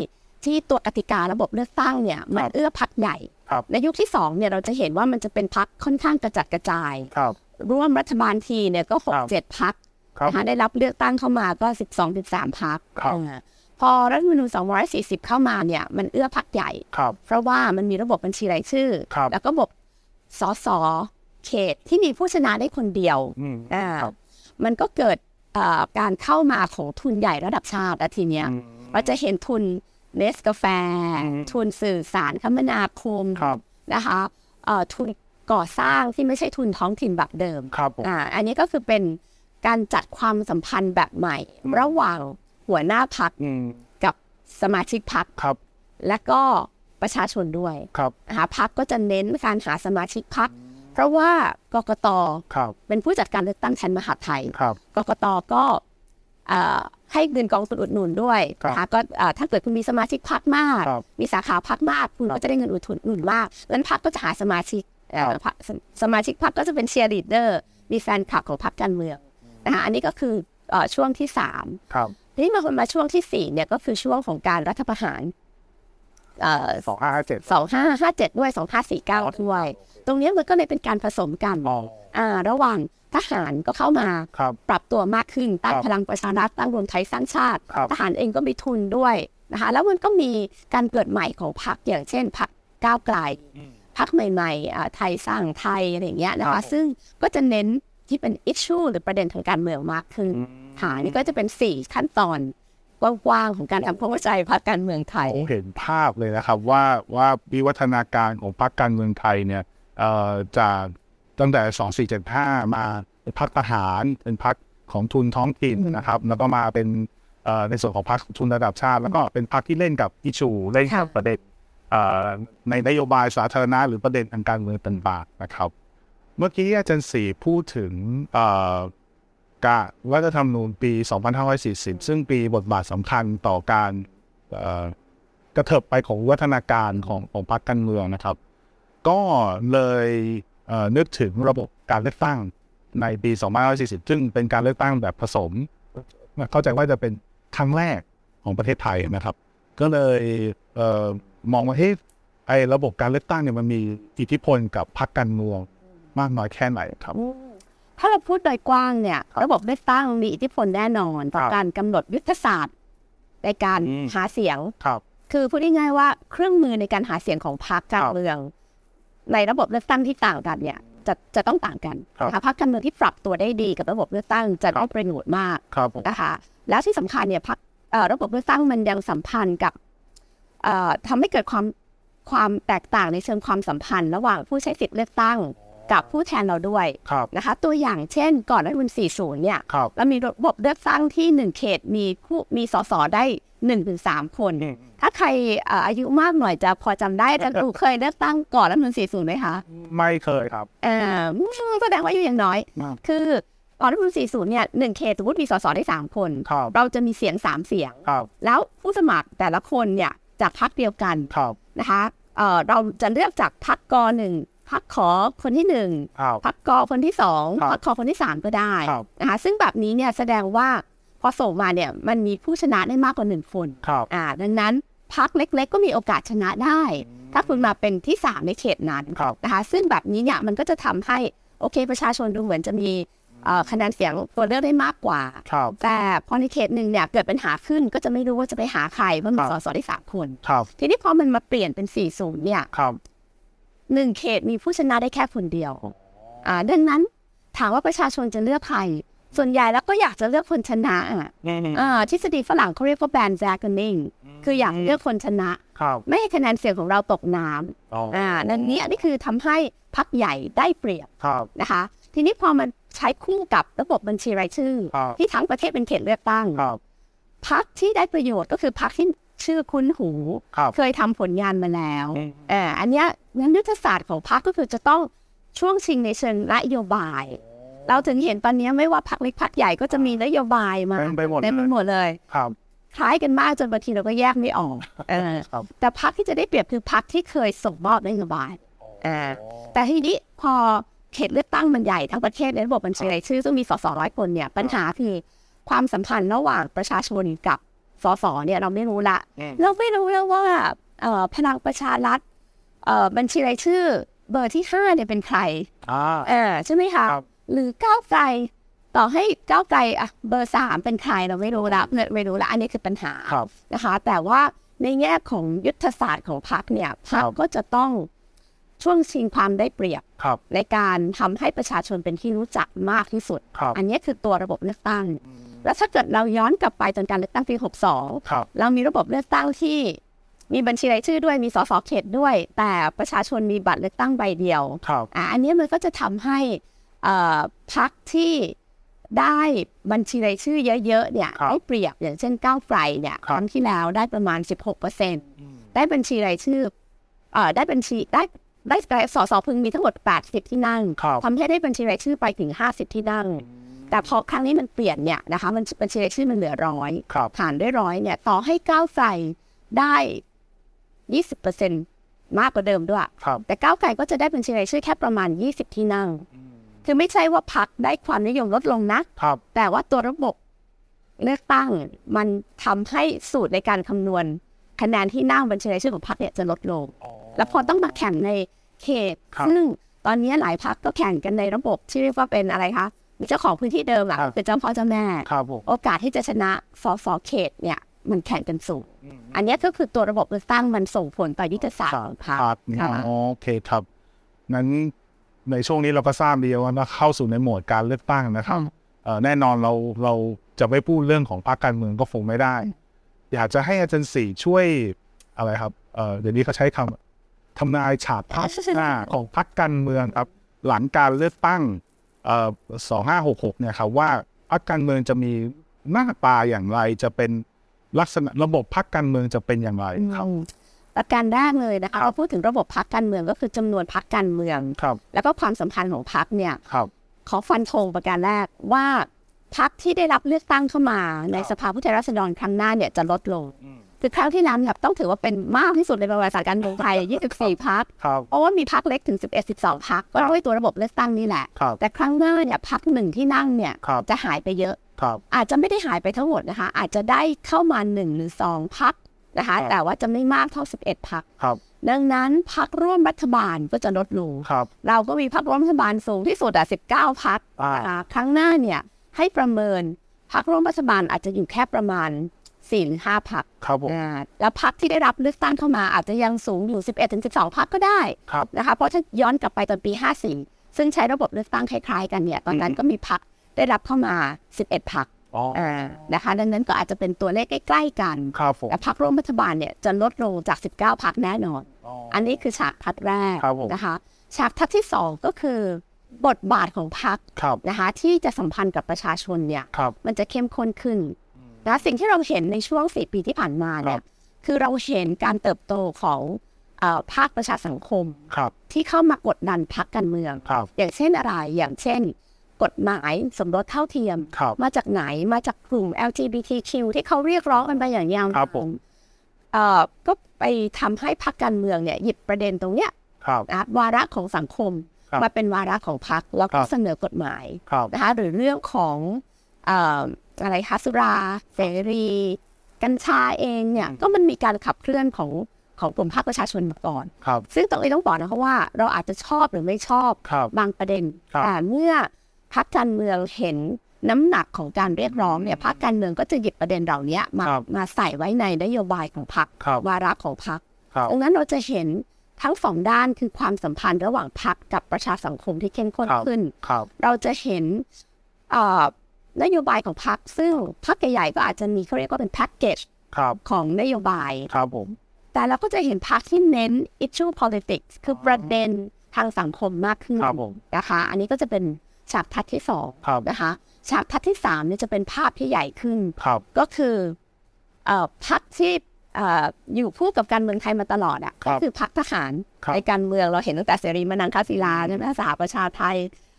[SPEAKER 4] ที่ตัวกติการะบบเลือกตั้งเนี่ยมัน
[SPEAKER 3] ครับ
[SPEAKER 4] เอื้อพักใหญ่
[SPEAKER 3] ครับ
[SPEAKER 4] ในยุคที่สองเนี่ยเราจะเห็นว่ามันจะเป็นพักค่อนข้างกระจัดกระจาย
[SPEAKER 3] ครับ
[SPEAKER 4] ร่วมรัฐบาลทีเนี่ยก็หก
[SPEAKER 3] ครับ
[SPEAKER 4] เจ็ดพัก
[SPEAKER 3] ครับ
[SPEAKER 4] นะคะได้รับเลือกตั้งเข้ามาก็สิบสองสิบสามพัก
[SPEAKER 3] ครับ
[SPEAKER 4] พอรัฐธรรมนูญสองร้อยสี่สิบเข้ามาเนี่ยมันเอื้อพักใหญ่
[SPEAKER 3] ครับ
[SPEAKER 4] เพราะว่ามันมีระบบบัญชีรายชื่อ
[SPEAKER 3] ครับ
[SPEAKER 4] แล้วก็ระบบสส เขตที่มีผู้ชนะได้คนเดียว
[SPEAKER 3] อืม
[SPEAKER 4] อ่า
[SPEAKER 3] ครับ
[SPEAKER 4] มันก็เกิดเอ่อการเข้ามาของทุนใหญ่ระดับชาติแล้วทีเนี้ย
[SPEAKER 3] อืม
[SPEAKER 4] เราจะเห็นทุนเนสกาแฟ
[SPEAKER 3] อืม
[SPEAKER 4] ทุนสื่อสารคมนาคม
[SPEAKER 3] ครับ
[SPEAKER 4] นะคะเอ่อทุนก่อสร้างที่ไม่ใช่ทุนท้องถิ่นแบบเดิม
[SPEAKER 3] ครับผม
[SPEAKER 4] อ่าอันนี้ก็คือเป็นการจัดความสัมพันธ์แบบใหม่
[SPEAKER 3] อืม
[SPEAKER 4] ระหว่างหัวหน้าพัก
[SPEAKER 3] อืม
[SPEAKER 4] กับสมาชิกพัก
[SPEAKER 3] ครับ
[SPEAKER 4] และก็ประชาชนด้วย
[SPEAKER 3] ครับ
[SPEAKER 4] นะคะพักก็จะเน้นการหาสมาชิกพัก เพราะว่ากกต
[SPEAKER 3] ครับ
[SPEAKER 4] เป็นผู้จัดการเลือกตั้งแทนมหาดไทย
[SPEAKER 3] ครับ
[SPEAKER 4] กกตก็เอ่อให้เงินกองทุนอุดหนุนด้วย
[SPEAKER 3] ครับ
[SPEAKER 4] นะคะก็เอ่อถ้าเกิดคุณมีสมาชิกพรรคมาก
[SPEAKER 3] ครับ
[SPEAKER 4] มีสาขาพรรคมาก คุณ
[SPEAKER 3] ครับ
[SPEAKER 4] ก็จะได้เงินอุดหนุนมากแล้วพรรคก็จะหาสมาชิกเอ่อ
[SPEAKER 3] ครับ
[SPEAKER 4] พรรคสมาชิกพรรคก็จะเป็นเชียร์ลีดเดอร์มีแฟนคลับของพรรคการเมืองนะคะอันนี้ก็คือเอ่อช่วงที่สาม
[SPEAKER 3] ครับ
[SPEAKER 4] ทีนี้มามาช่วงที่สี่เนี่ยก็คือช่วงของการรัฐประหารเอ่อ
[SPEAKER 3] สองห้าห้าเจ็ด
[SPEAKER 4] สองห้าห้าเจ็ดด้วยสองห้าสี่เก้าด้วย ตรงเนี้ยมันก็เลยเป็นการผสมกัน
[SPEAKER 3] อ๋อ
[SPEAKER 4] อ่า ระหว่างทหารก็เข้ามา
[SPEAKER 3] ครับ
[SPEAKER 4] ปรับตัวมากขึ้นตั้ง
[SPEAKER 3] ครับ
[SPEAKER 4] พลังประชารัฐตั้งรวมไทยสร้างชาติ
[SPEAKER 3] ครับ
[SPEAKER 4] ทหารเองก็มีทุนด้วยนะคะแล้วมันก็มีการเกิดใหม่ของพรรคอย่างเช่นพรรคก้าวไกลพรรคใหม่ๆอ่าไทยสร้างไทยอะไรอย่างเงี้ยนะ
[SPEAKER 3] ครั
[SPEAKER 4] คะ
[SPEAKER 3] บ
[SPEAKER 4] ซึ่งก็จะเน้นที่เป็นอิชชูหรือประเด็นทางการเมืองมากขึ้นค่ะนี่ก็จะเป็นสี่ขั้นตอน กว้างๆของการทำความเข้าใจพรรคการเมืองไทย
[SPEAKER 3] ผมเห็นภาพเลยนะครับว่าว่าวิวัฒนาการของพรรคการเมืองไทยเนี่ยเอ่อจากตั้งแต่ 2475 มาเป็นพรรคทหารเป็นพรรคของทุนท้องถิ่นนะครับ แล้วก็มาเป็นเอ่อในส่วนของพรรคทุนระดับชาติ แล้วก็เป็นพรรคที่เล่นกับอิชูเล่นกับ
[SPEAKER 4] ค่ะ
[SPEAKER 3] ประเด็นเอ่อในนโยบายสาธารณะหรือประเด็นทางการเมืองต่างๆนะครับ เมื่อกี้อาจารย์สีพูดถึง เอ่อการรัฐธรรมนูญปี 2540 ซึ่งปีบทบาทสำคัญต่อการกระเถิบไปของวัฒนาการของของพรรคการเมืองนะครับ ก็เลยเนึกถึงระบบการเลือกตั้งในปี 2540 ซึ่งเป็นการเลือกตั้งแบบผสม เข้าใจว่าจะเป็นครั้งแรกของประเทศไทยนะครับ ก็เลยเออมองว่าเฮ้ยไอ้ระบบการเลือกตั้งเนี่ยมันมีอิทธิพลกับพรรคการเมืองมากน้อยแค่ไหนครับ
[SPEAKER 4] ถ้าเราพูดโดยกว้างเนี่ย ระบบเลือกตั้งมีอิทธิพลแน่นอนต่อ
[SPEAKER 3] ครับ
[SPEAKER 4] การกำหนดยุทธศาสตร์ในการ
[SPEAKER 3] อืม
[SPEAKER 4] หาเสียง
[SPEAKER 3] ครับ
[SPEAKER 4] คือพูดง่ายๆว่าเครื่องมือในการหาเสียงของพรรคการ
[SPEAKER 3] ครับ
[SPEAKER 4] เมือง ในระบบเลือกตั้งที่ต่างกันเนี่ยจะจะต้องต่างกัน
[SPEAKER 3] ครับ
[SPEAKER 4] นะคะพรรคการเมืองที่ปรับตัวได้ดีกับระบบเลือกตั้งจะได้ประโยชน์มาก
[SPEAKER 3] ครับผม
[SPEAKER 4] นะคะแล้วที่สำคัญเนี่ยพรรคเอ่อระบบเลือกตั้งมันยังสัมพันธ์กับเอ่อทำให้เกิดความความแตกต่างในเชิงความสัมพันธ์ ระหว่างผู้ใช้สิทธิ์เลือกตั้ง กับผู้แทนเราด้วย
[SPEAKER 3] ครับ
[SPEAKER 4] นะคะ ตัวอย่างเช่น ก่อนรัฐธรรมนูล40 เนี่ย
[SPEAKER 3] ครับ
[SPEAKER 4] เรามีระบบเลือกตั้งที่หนึ่งเขตมีผู้มีสสได้หนึ่งถึงสามคน
[SPEAKER 3] อืม
[SPEAKER 4] ถ้าใครเอ่ออายุมากหน่อยจะพอจำได้อาจารย์อูเคยเลือกตั้งก่อนรัฐธรรมนูล40ไหมคะ
[SPEAKER 3] ไม่เคยครับ
[SPEAKER 4] เอ่อแสดงว่าอายุยังน้อย
[SPEAKER 3] มาก
[SPEAKER 4] คือก่อนรัฐธรรมนูล40เนี่ยหนึ่งเขตสมมติมีสสได้สามคน
[SPEAKER 3] ครับ
[SPEAKER 4] เราจะมีเสียงสามเสียง
[SPEAKER 3] ครับ
[SPEAKER 4] แล้วผู้สมัครแต่ละคนเนี่ยจากพรรคเดียวกัน
[SPEAKER 3] ครับ
[SPEAKER 4] นะคะเอ่อเราจะเลือกจากพรรคกหนึ่ง พรรคขอคนที่หนึ่ง
[SPEAKER 3] ครับ
[SPEAKER 4] พรรคกคนที่สอง
[SPEAKER 3] ครับ
[SPEAKER 4] พรรคคอคนที่สามก็ได้
[SPEAKER 3] ครับ
[SPEAKER 4] นะคะซึ่งแบบนี้เนี่ยแสดงว่าพอส่งมาเนี่ยมันมีผู้ชนะได้มากกว่าหนึ่งคน
[SPEAKER 3] ครับ
[SPEAKER 4] อ่าดังนั้นพรรคเล็ก ๆ ก็มีโอกาสชนะได้ ถ้าคุณมาเป็นที่สามในเขตนั้น
[SPEAKER 3] ครับ
[SPEAKER 4] นะคะซึ่งแบบนี้เนี่ยมันก็จะทำให้โอเคประชาชนดูเหมือนจะมีเอ่อคะแนนเสียงตัวเลือกได้มากกว่า
[SPEAKER 3] ครับ
[SPEAKER 4] แต่พอในเขตหนึ่งเนี่ยเกิดปัญหาขึ้นก็จะไม่รู้ว่าจะไปหาใครเพราะมี
[SPEAKER 3] ครับ
[SPEAKER 4] สสได้สามคน
[SPEAKER 3] ครับ
[SPEAKER 4] ทีนี้พอมันมาเปลี่ยนเป็น 40 เนี่ย
[SPEAKER 3] ครับ
[SPEAKER 4] หนึ่งเขตมีผู้ชนะได้แค่คนเดียวอ่าดังนั้นถามว่าประชาชนจะเลือกใครส่วนใหญ่แล้วก็อยากจะเลือกคนชนะอะอ่าทฤษฎีฝรั่งเขาเรียกว่า band zagging คืออยากเลือกคนชนะ
[SPEAKER 3] ครับ
[SPEAKER 4] ไม่ให้คะแนนเสียงของเราตกน้ำ
[SPEAKER 3] อ๋อ
[SPEAKER 4] อ่านั่นนี้อันนี้คือทำให้พักใหญ่ได้เปรียบ
[SPEAKER 3] ครับ
[SPEAKER 4] นะคะ ทีนี้พอมันใช้คู่กับระบบบัญชีรายชื่อ
[SPEAKER 3] ครับ
[SPEAKER 4] ที่ทั้งประเทศเป็นเขตเลือกตั้ง
[SPEAKER 3] ครับ
[SPEAKER 4] พักที่ได้ประโยชน์ก็คือพักที่ชื่อคุ้นหู
[SPEAKER 3] ครับ
[SPEAKER 4] เคยทำผลงานมาแล้ว
[SPEAKER 3] อืม
[SPEAKER 4] เอออันเนี้ยงั้นยุทธศาสตร์ของพรรคก็คือจะต้องช่วงชิงในเชิงนโยบาย เราถึงเห็นตอนเนี้ยไม่ว่าพรรคเล็กพรรคใหญ่ก็จะมีนโยบายมา
[SPEAKER 3] เต็มไปหมด
[SPEAKER 4] เต็มไปหมดเลย
[SPEAKER 3] ครับ
[SPEAKER 4] คล้ายกันมากจนบางทีเราก็แยกไม่ออกเออ
[SPEAKER 3] ครับ
[SPEAKER 4] แต่พรรคที่จะได้เปรียบคือพรรคที่เคยส่งมอบนโยบายเออแต่ทีนี้พอเขตเลือกตั้งมันใหญ่ทั้งประเทศในระบบบัญชีรายชื่อซึ่งมีสสร้อยคนเนี่ยปัญหาคือ ความสัมพันธ์ระหว่างประชาชนกับสสเนี่ยเราไม่รู้ละ
[SPEAKER 3] อืม
[SPEAKER 4] เราไม่รู้แล้วว่าเอ่อพลังประชารัฐเอ่อบัญชีรายชื่อเบอร์ที่ห้าเนี่ยเป็นใคร
[SPEAKER 3] อ่า
[SPEAKER 4] เออใช่ไหมคะ
[SPEAKER 3] ครับ
[SPEAKER 4] หรือก้าวไกลต่อให้ก้าวไกลอะเบอร์สามเป็นใครเราไม่รู้ละไม่รู้ละอันนี้คือปัญหา
[SPEAKER 3] ครับ
[SPEAKER 4] นะคะ แต่ว่าในแง่ของยุทธศาสตร์ของพรรคเนี่ยพรรค
[SPEAKER 3] ครับ
[SPEAKER 4] ก็จะต้องช่วงชิงความได้เปรียบ
[SPEAKER 3] ครับ
[SPEAKER 4] ในการทำให้ประชาชนเป็นที่รู้จักมากที่สุด
[SPEAKER 3] ครับ
[SPEAKER 4] อันนี้คือตัวระบบเลือกตั้ง แล้วถ้าเกิดเราย้อนกลับไปจนการเลือกตั้งปี 62
[SPEAKER 3] ครับ
[SPEAKER 4] เรามีระบบเลือกตั้งที่มีบัญชีรายชื่อด้วยมีสสเขตด้วย แต่ประชาชนมีบัตรเลือกตั้งใบเดียว
[SPEAKER 3] ครับ
[SPEAKER 4] อะอันนี้มันก็จะทำให้เอ่อพักที่ได้บัญชีรายชื่อเยอะๆเนี่ย
[SPEAKER 3] ครับ
[SPEAKER 4] ได้เปรียบอย่างเช่นก้าวไกลเนี่ย
[SPEAKER 3] ครับ
[SPEAKER 4] ครั้งที่แล้วได้ประมาณ 16%ได้บัญชีรายชื่อเอ่อได้บัญชีได้ได้สสพึงมีทั้งหมด 80 ที่นั่ง
[SPEAKER 3] ครับ
[SPEAKER 4] ทำให้ได้บัญชีรายชื่อไปถึง 50 ที่นั่ง แต่พอครั้งนี้มันเปลี่ยนเนี่ยนะคะมันบัญชีรายชื่อมันเหลือร้อย
[SPEAKER 3] ครับ
[SPEAKER 4] ฐานด้วยร้อยเนี่ย ต่อให้ก้าวไกลได้20%มากกว่าเดิมด้วย
[SPEAKER 3] ครับ
[SPEAKER 4] แต่ก้าวไกลก็จะได้บัญชีรายชื่อแค่ประมาณ20ที่นั่ง คือไม่ใช่ว่าพักได้ความนิยมลดลงนะ
[SPEAKER 3] ครับ
[SPEAKER 4] แต่ว่าตัวระบบเลือกตั้งมันทำให้สูตรในการคำนวณ คะแนนที่นั่งบัญชีรายชื่อของพรรคเนี่ยจะลดลง แล้วพอต้องมาแข่งในเขต
[SPEAKER 3] ครับ
[SPEAKER 4] ซึ่งตอนนี้หลายพักก็แข่งกันในระบบที่เรียกว่าเป็นอะไรคะ มีเจ้าของพื้นที่เดิมอะ
[SPEAKER 3] ครับ
[SPEAKER 4] เป็นเจ้าพ่อเจ้าแม่
[SPEAKER 3] ครับผม
[SPEAKER 4] โอกาสที่จะชนะสสเขตเนี่ยมันแข่งกันสูง อันเนี้ยก็คือตัวระบบเลือกตั้งมันส่งผลต่อยุทธศาสตร์ของพรรค
[SPEAKER 3] ครับ
[SPEAKER 4] ค่ะ
[SPEAKER 3] อ๋อโอเคครับงั้นในช่วงนี้เราก็ทราบดีว่าเราเข้าสู่ในโหมดการเลือกตั้งนะครับเอ่อแน่นอนเราเราจะไม่พูดเรื่องของพรรคการเมืองก็คงไม่ได้ อยากจะให้อาจารย์สี่ช่วยอะไรครับเอ่อเดี๋ยวนี้เขาใช้คำทำนายฉาบพักหน้าของพรรคการเมืองครับ หลังการเลือกตั้งเอ่อ สองห้าหกหกเนี่ยครับว่าพรรคการเมืองจะมีหน้าตาอย่างไรจะเป็นลักษณะระบบพรรคการเมืองจะเป็นอย่างไรครับ
[SPEAKER 4] ประการแรกเลยนะคะ
[SPEAKER 3] ครับ
[SPEAKER 4] เราพูดถึงระบบพักการเมืองก็คือจำนวนพักการเมือง
[SPEAKER 3] ครับ
[SPEAKER 4] แล้วก็ความสัมพันธ์ของพักเนี่ย
[SPEAKER 3] ครับ
[SPEAKER 4] ขอฟันธงประการแรกว่าพักที่ได้รับเลือกตั้งเข้ามา ใน
[SPEAKER 3] ครับ
[SPEAKER 4] สภาผู้แทนราษฎรครั้งหน้าเนี่ยจะลดลง คือครั้งที่แล้วเนี่ยต้องถือว่าเป็นมากที่สุดในประวัติศาสตร์การเมืองไทย 24 พัก
[SPEAKER 3] ครับ
[SPEAKER 4] เพราะว่ามีพักเล็กถึง 11 12 พักก็ด้วยตัวระบบเลือกตั้งนี่แหละ
[SPEAKER 3] ครับ
[SPEAKER 4] แต่ครั้งหน้าเนี่ยพักหนึ่งที่นั่งเนี่ย
[SPEAKER 3] ครับ
[SPEAKER 4] จะหายไปเยอะ
[SPEAKER 3] ครับ
[SPEAKER 4] อาจจะไม่ได้หายไปทั้งหมดนะคะ อาจจะได้เข้ามาหนึ่งหรือสองพักนะคะ
[SPEAKER 3] ครับ
[SPEAKER 4] แต่ว่าจะไม่มากเท่า 11 พัก
[SPEAKER 3] ครับ
[SPEAKER 4] ดังนั้นพักร่วมรัฐบาลก็จะลดลง
[SPEAKER 3] ครับ
[SPEAKER 4] เราก็มีพักร่วมรัฐบาลสูงที่สุดอะ19 พัก
[SPEAKER 3] อ่า
[SPEAKER 4] นะคะครั้งหน้าเนี่ยให้ประเมินพักร่วมรัฐบาลอาจจะอยู่แค่ประมาณ 4หรือ5พัก
[SPEAKER 3] ครับผม
[SPEAKER 4] อ่าแล้วพักที่ได้รับเลือกตั้งเข้ามาอาจจะยังสูงอยู่ 11ถึง12พักก็ได้
[SPEAKER 3] ครับ
[SPEAKER 4] นะคะเพราะถ้าย้อนกลับไปตอนปี 54 ซึ่งใช้ระบบเลือกตั้งคล้ายๆ กันเนี่ยตอนนั้นก็มีพักได้รับเข้ามา 11พัก
[SPEAKER 3] อ๋อ
[SPEAKER 4] อ่านะคะดังนั้นก็อาจจะเป็นตัวเลขใกล้ๆกัน
[SPEAKER 3] ครับผม
[SPEAKER 4] แต่พักร่วมรัฐบาลเนี่ยจะลดลงจาก 19พักแน่นอน อันนี้คือฉากทัดแรก
[SPEAKER 3] ครับผม
[SPEAKER 4] นะคะฉากทัดที่สองก็คือบทบาทของพัก
[SPEAKER 3] ครับ
[SPEAKER 4] นะคะที่จะสัมพันธ์กับประชาชนเนี่ย
[SPEAKER 3] ครับ
[SPEAKER 4] มันจะเข้มข้นขึ้น นะสิ่งที่เราเห็นในช่วงสี่ปีที่ผ่านมาเนี่
[SPEAKER 3] ครั
[SPEAKER 4] ย
[SPEAKER 3] บ
[SPEAKER 4] คือเราเห็นการเติบโตของเออภาคประชาสังคม
[SPEAKER 3] ครับ
[SPEAKER 4] ที่เข้ามากดดันพักการเมือง
[SPEAKER 3] ครับ
[SPEAKER 4] อย่างเช่นอะไรอย่างเช่น กฎหมายสมรสเท่าเทียม
[SPEAKER 3] ครับ
[SPEAKER 4] มาจากไหนมาจากกลุ่ม LGBTQ ที่เขาเรียกร้องกันไปอย่างยาว
[SPEAKER 3] ครับผม
[SPEAKER 4] เอ่อก็ไปทำให้พรรคการเมืองเนี่ยหยิบประเด็นตรงเนี้ย
[SPEAKER 3] ครับ
[SPEAKER 4] นะวาระของสังคม
[SPEAKER 3] ครับ
[SPEAKER 4] มาเป็นวาระของพรรคแล้วก็
[SPEAKER 3] ครับ
[SPEAKER 4] เสนอกฎหมาย
[SPEAKER 3] ครับ
[SPEAKER 4] นะคะหรือเรื่องของเอ่ออะไรคะสุราเสรีกัญชาเองเนี่ยก็มันมีการขับเคลื่อนของของกลุ่มภาคประชาชนมาก่อน
[SPEAKER 3] ครับ
[SPEAKER 4] ซึ่งตรงนี้ต้องบอกนะคะว่าเราอาจจะชอบหรือไม่ชอบ
[SPEAKER 3] ครับ
[SPEAKER 4] บางประเด็น
[SPEAKER 3] ครับ
[SPEAKER 4] แต่เมื่อพักการเมืองเห็นน้ำหนักของการเรียกร้องเนี่ยพักการเมืองก็จะหยิบประเด็นเหล่านี้มา
[SPEAKER 3] ครับ
[SPEAKER 4] มาใส่ไว้ในนโยบายของพรรค
[SPEAKER 3] ครับ
[SPEAKER 4] วาระของพรรค
[SPEAKER 3] ครับ
[SPEAKER 4] ดังนั้นเราจะเห็นทั้งสองด้านคือความสัมพันธ์ระหว่างพรรคกับประชาสังคมที่เข้มข้น
[SPEAKER 3] ครับ
[SPEAKER 4] ขึ้น
[SPEAKER 3] ครับ
[SPEAKER 4] เราจะเห็นเอ่อ นโยบายของพรรคซึ่งพรรคใหญ่ๆก็อาจจะมีเขาเรียกว่าเป็นแพ็กเกจ
[SPEAKER 3] ครับ
[SPEAKER 4] ของนโยบาย
[SPEAKER 3] ครับผม
[SPEAKER 4] แต่เราก็จะเห็นพรรคที่เน้น issue politics คือประเด็นทางสังคมมากขึ้น
[SPEAKER 3] ครับผม
[SPEAKER 4] นะคะ อันนี้ก็จะเป็นฉากทัดที่สอง
[SPEAKER 3] ครับ
[SPEAKER 4] นะคะฉากทัดที่สามเนี่ยจะเป็นภาพที่ใหญ่ขึ้น
[SPEAKER 3] ครับ
[SPEAKER 4] ก็คือเอ่อพรรคที่เอ่ออยู่คู่กับการเมืองไทยมาตลอดอะ
[SPEAKER 3] ครั
[SPEAKER 4] ก็
[SPEAKER 3] บ
[SPEAKER 4] คือพรรคทหาร
[SPEAKER 3] ครับ
[SPEAKER 4] ในการเมืองเราเห็นตั้งแต่เสรีมานังคศิลาใช่ไหมสหประชาไทยเอ่อ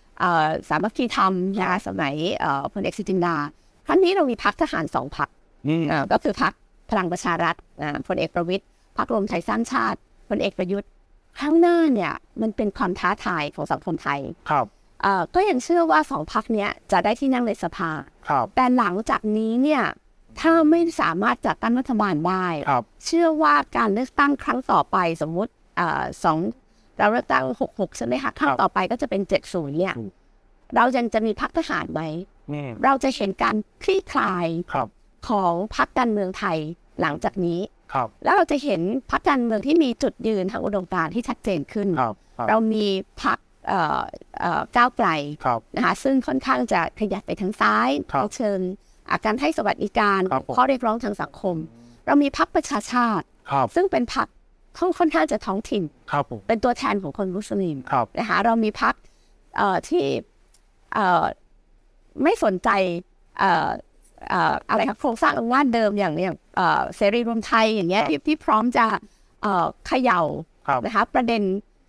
[SPEAKER 4] สามัคคีธรรมนะคะสมัยเอ่อพลเอกสุจินดาครั้งนี้เรามีพรรคทหารสองพรรค
[SPEAKER 3] อืม
[SPEAKER 4] อ่าก็คือพรรคพลังประชารัฐอ่าพลเอกประวิตยพรรครวมไทยสร้างชาติพลเอกประยุทธ์ข้างหน้าเนี่ยมันเป็นความท้าทายของสังคมไทย
[SPEAKER 3] ครับ
[SPEAKER 4] เอ่อก็ยังเชื่อว่าสองพรรคเนี้ยจะได้ที่นั่งในสภา
[SPEAKER 3] ครับ
[SPEAKER 4] แต่หลังจากนี้เนี่ยถ้าไม่สามารถจัดตั้งรัฐบาลได้
[SPEAKER 3] ครับ
[SPEAKER 4] เชื่อว่าการเลือกตั้งครั้งต่อไปสมมุติเอ่อสอง เราเลือกตั้งหกหกใช่ไหมคะครั้งต่อไปก็จะเป็นเจ็ดศูนย์เนี่ย
[SPEAKER 3] อืม
[SPEAKER 4] เรายังจะมีพรรคทหารไหม
[SPEAKER 3] อืม
[SPEAKER 4] เราจะเห็นการคลี่คลาย
[SPEAKER 3] ครับ
[SPEAKER 4] ของพรรคการเมืองไทยหลังจากนี้
[SPEAKER 3] ครับ
[SPEAKER 4] แล้วเราจะเห็นพรรคการเมืองที่มีจุดยืนทางอุดมการณ์ที่ชัดเจนขึ้น
[SPEAKER 3] ครับครับ
[SPEAKER 4] เรามีพรรคเอ่อเอ่อก้าวไกล
[SPEAKER 3] ครับ
[SPEAKER 4] นะคะซึ่งค่อนข้างจะขยับไปทางซ้าย
[SPEAKER 3] ครับ
[SPEAKER 4] เชิญอาการให้สวัสดิการ
[SPEAKER 3] ครับผม
[SPEAKER 4] ข้อเรียกร้องทางสังคม เรามีพรรคประชาชาติ
[SPEAKER 3] ครับ
[SPEAKER 4] ซึ่งเป็นพรร คค่อนค่อนข้างจะท้องถิ่น
[SPEAKER 3] ครับผม
[SPEAKER 4] เป็นตัวแทนของคนมุสลิม
[SPEAKER 3] ครับ
[SPEAKER 4] นะคะเรามีพรรคเอ่อที่เอ่อไม่สนใจเอ่อเอ่ออะไรครับโครงสร้างอำนาจเดิมอย่างอย่างเอ่อเสรีรวมไทยอย่างเงี้ยที่ที่พร้อมจะเอ่อเขย่า
[SPEAKER 3] ครับ
[SPEAKER 4] นะคะประเด็น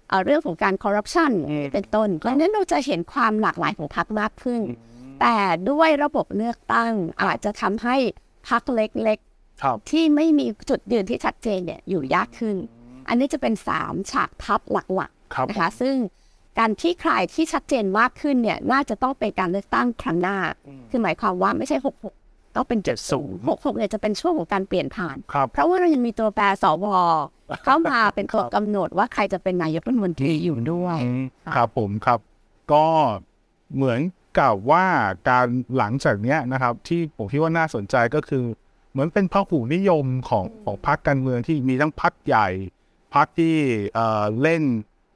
[SPEAKER 4] เอ่อเรื่องของการคอร์รัปชันเป็นต้นดังนั้นเราจะเห็นความหลากหลายของพรรคมากขึ้น แต่ด้วยระบบเลือกตั้งอาจจะทำให้พรรคเล็ก
[SPEAKER 3] ครับ
[SPEAKER 4] ๆ ที่ไม่มีจุดยืนที่ชัดเจนเนี่ยอยู่ยากขึ้น อันนี้จะเป็นสามฉากทับหลัก
[SPEAKER 3] ครับ
[SPEAKER 4] ๆนะคะซึ่งการที่คลายที่ชัดเจนมากขึ้นเนี่ยน่าจะต้องเป็นการเลือกตั้งครั้งหน้า คือหมายความว่าไม่ใช่ 66ต้องเป็น 70 66เนี่ยจะเป็นช่วงของการเปลี่ยนผ่าน
[SPEAKER 3] ครับ
[SPEAKER 4] เพราะว่าเรายังมีตัวแปรสวเข้ามาเป็นตัวกำหนดว่าใครจะเป็นนายกรัฐมนตรีอยู่ด้วย
[SPEAKER 3] ครับผมครับ ก็เหมือนกับว่าการหลังจากเนี้ยนะครับ ที่ผมคิดว่าน่าสนใจก็คือ เหมือนเป็นพหูนิยมของของพรรคการเมืองที่มีทั้งพรรคใหญ่พรรคที่เอ่อเล่น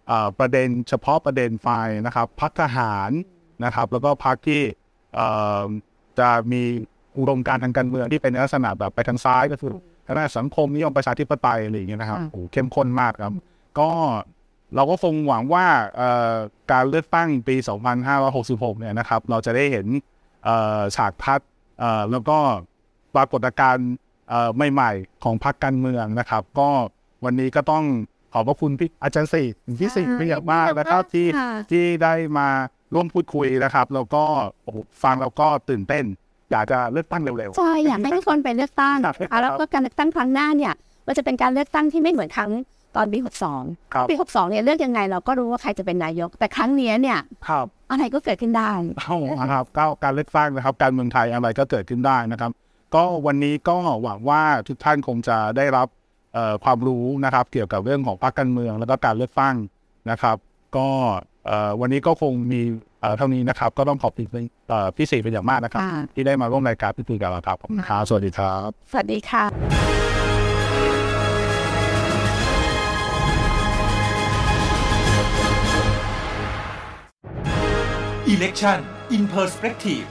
[SPEAKER 3] เอ่อประเด็นเฉพาะประเด็นไฟนะครับพรรคทหารนะครับ แล้วก็พรรคที่เอ่อจะมีอุดมการณ์ทางการเมืองที่เป็นลักษณะแบบไปทางซ้ายก็คือทางด้านสังคมนิยมประชาธิปไตยอะไรอย่างเงี้ยนะครับ
[SPEAKER 4] ค่ะ
[SPEAKER 3] โอ้โหเข้มข้นมากครับ ก็เราก็คงหวังว่าเอ่อการเลือกตั้งปี 2566 เนี่ยนะครับ เราจะได้เห็นเอ่อฉากทัศน์เอ่อแล้วก็ ปรากฏการณ์เอ่อใหม่ๆ ของพรรคการเมืองนะครับ ก็วันนี้ก็ต้องขอบพระคุณพี่อาจารย์สิพี่สิเป็นอย่างมากนะครับที่
[SPEAKER 4] ค่ะ
[SPEAKER 3] ที่ได้มาร่วมพูดคุยนะครับแล้วก็โอ้โหฟังแล้วก็ตื่นเต้น อยากจะเลือกตั้งเร็ว
[SPEAKER 4] ใช่อยากให้ทุกคนไปเลือกตั้ง
[SPEAKER 3] ครับ
[SPEAKER 4] อะแล้วก็การเลือกตั้งครั้งหน้าเนี่ยมันจะเป็นการเลือกตั้งที่ไม่เหมือนครั้งตอนปี
[SPEAKER 3] ๆครับ
[SPEAKER 4] 62ปี62เนี่ยเลือกยังไงเราก็รู้ว่าใครจะเป็นนายก แต่ครั้งเนี้ยเนี่ย
[SPEAKER 3] ครับ
[SPEAKER 4] อะไรก็เกิดขึ้นได้
[SPEAKER 3] เอานะครับก็การเลือกตั้งนะครับ การเมืองไทยอะไรก็เกิดขึ้นได้นะครับ ก็วันนี้ก็หวังว่าทุกท่านคงจะได้รับเอ่อความรู้นะครับ เกี่ยวกับเรื่องของพรรคการเมือง แล้วก็การเลือกตั้งนะครับ ก็เอ่อวันนี้ก็คงมีเอ่อเท่านี้นะครับ ก็ต้องขอบคุณเอ่อพี่ศรีเป็นอย่างมากนะครับ
[SPEAKER 4] ค่ะ
[SPEAKER 3] ที่ได้มาร่วมรายการพูดคุยกับเราครับขอบคุณครับสวัสดีครับ
[SPEAKER 4] สวัสดีค่ะ
[SPEAKER 1] Election in Perspective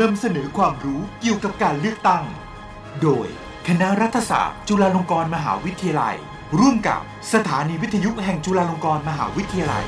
[SPEAKER 1] นำเสนอความรู้เกี่ยวกับการเลือกตั้ง โดยคณะรัฐศาสตร์ จุฬาลงกรณ์มหาวิทยาลัย ร่วมกับสถานีวิทยุแห่งจุฬาลงกรณ์มหาวิทยาลัย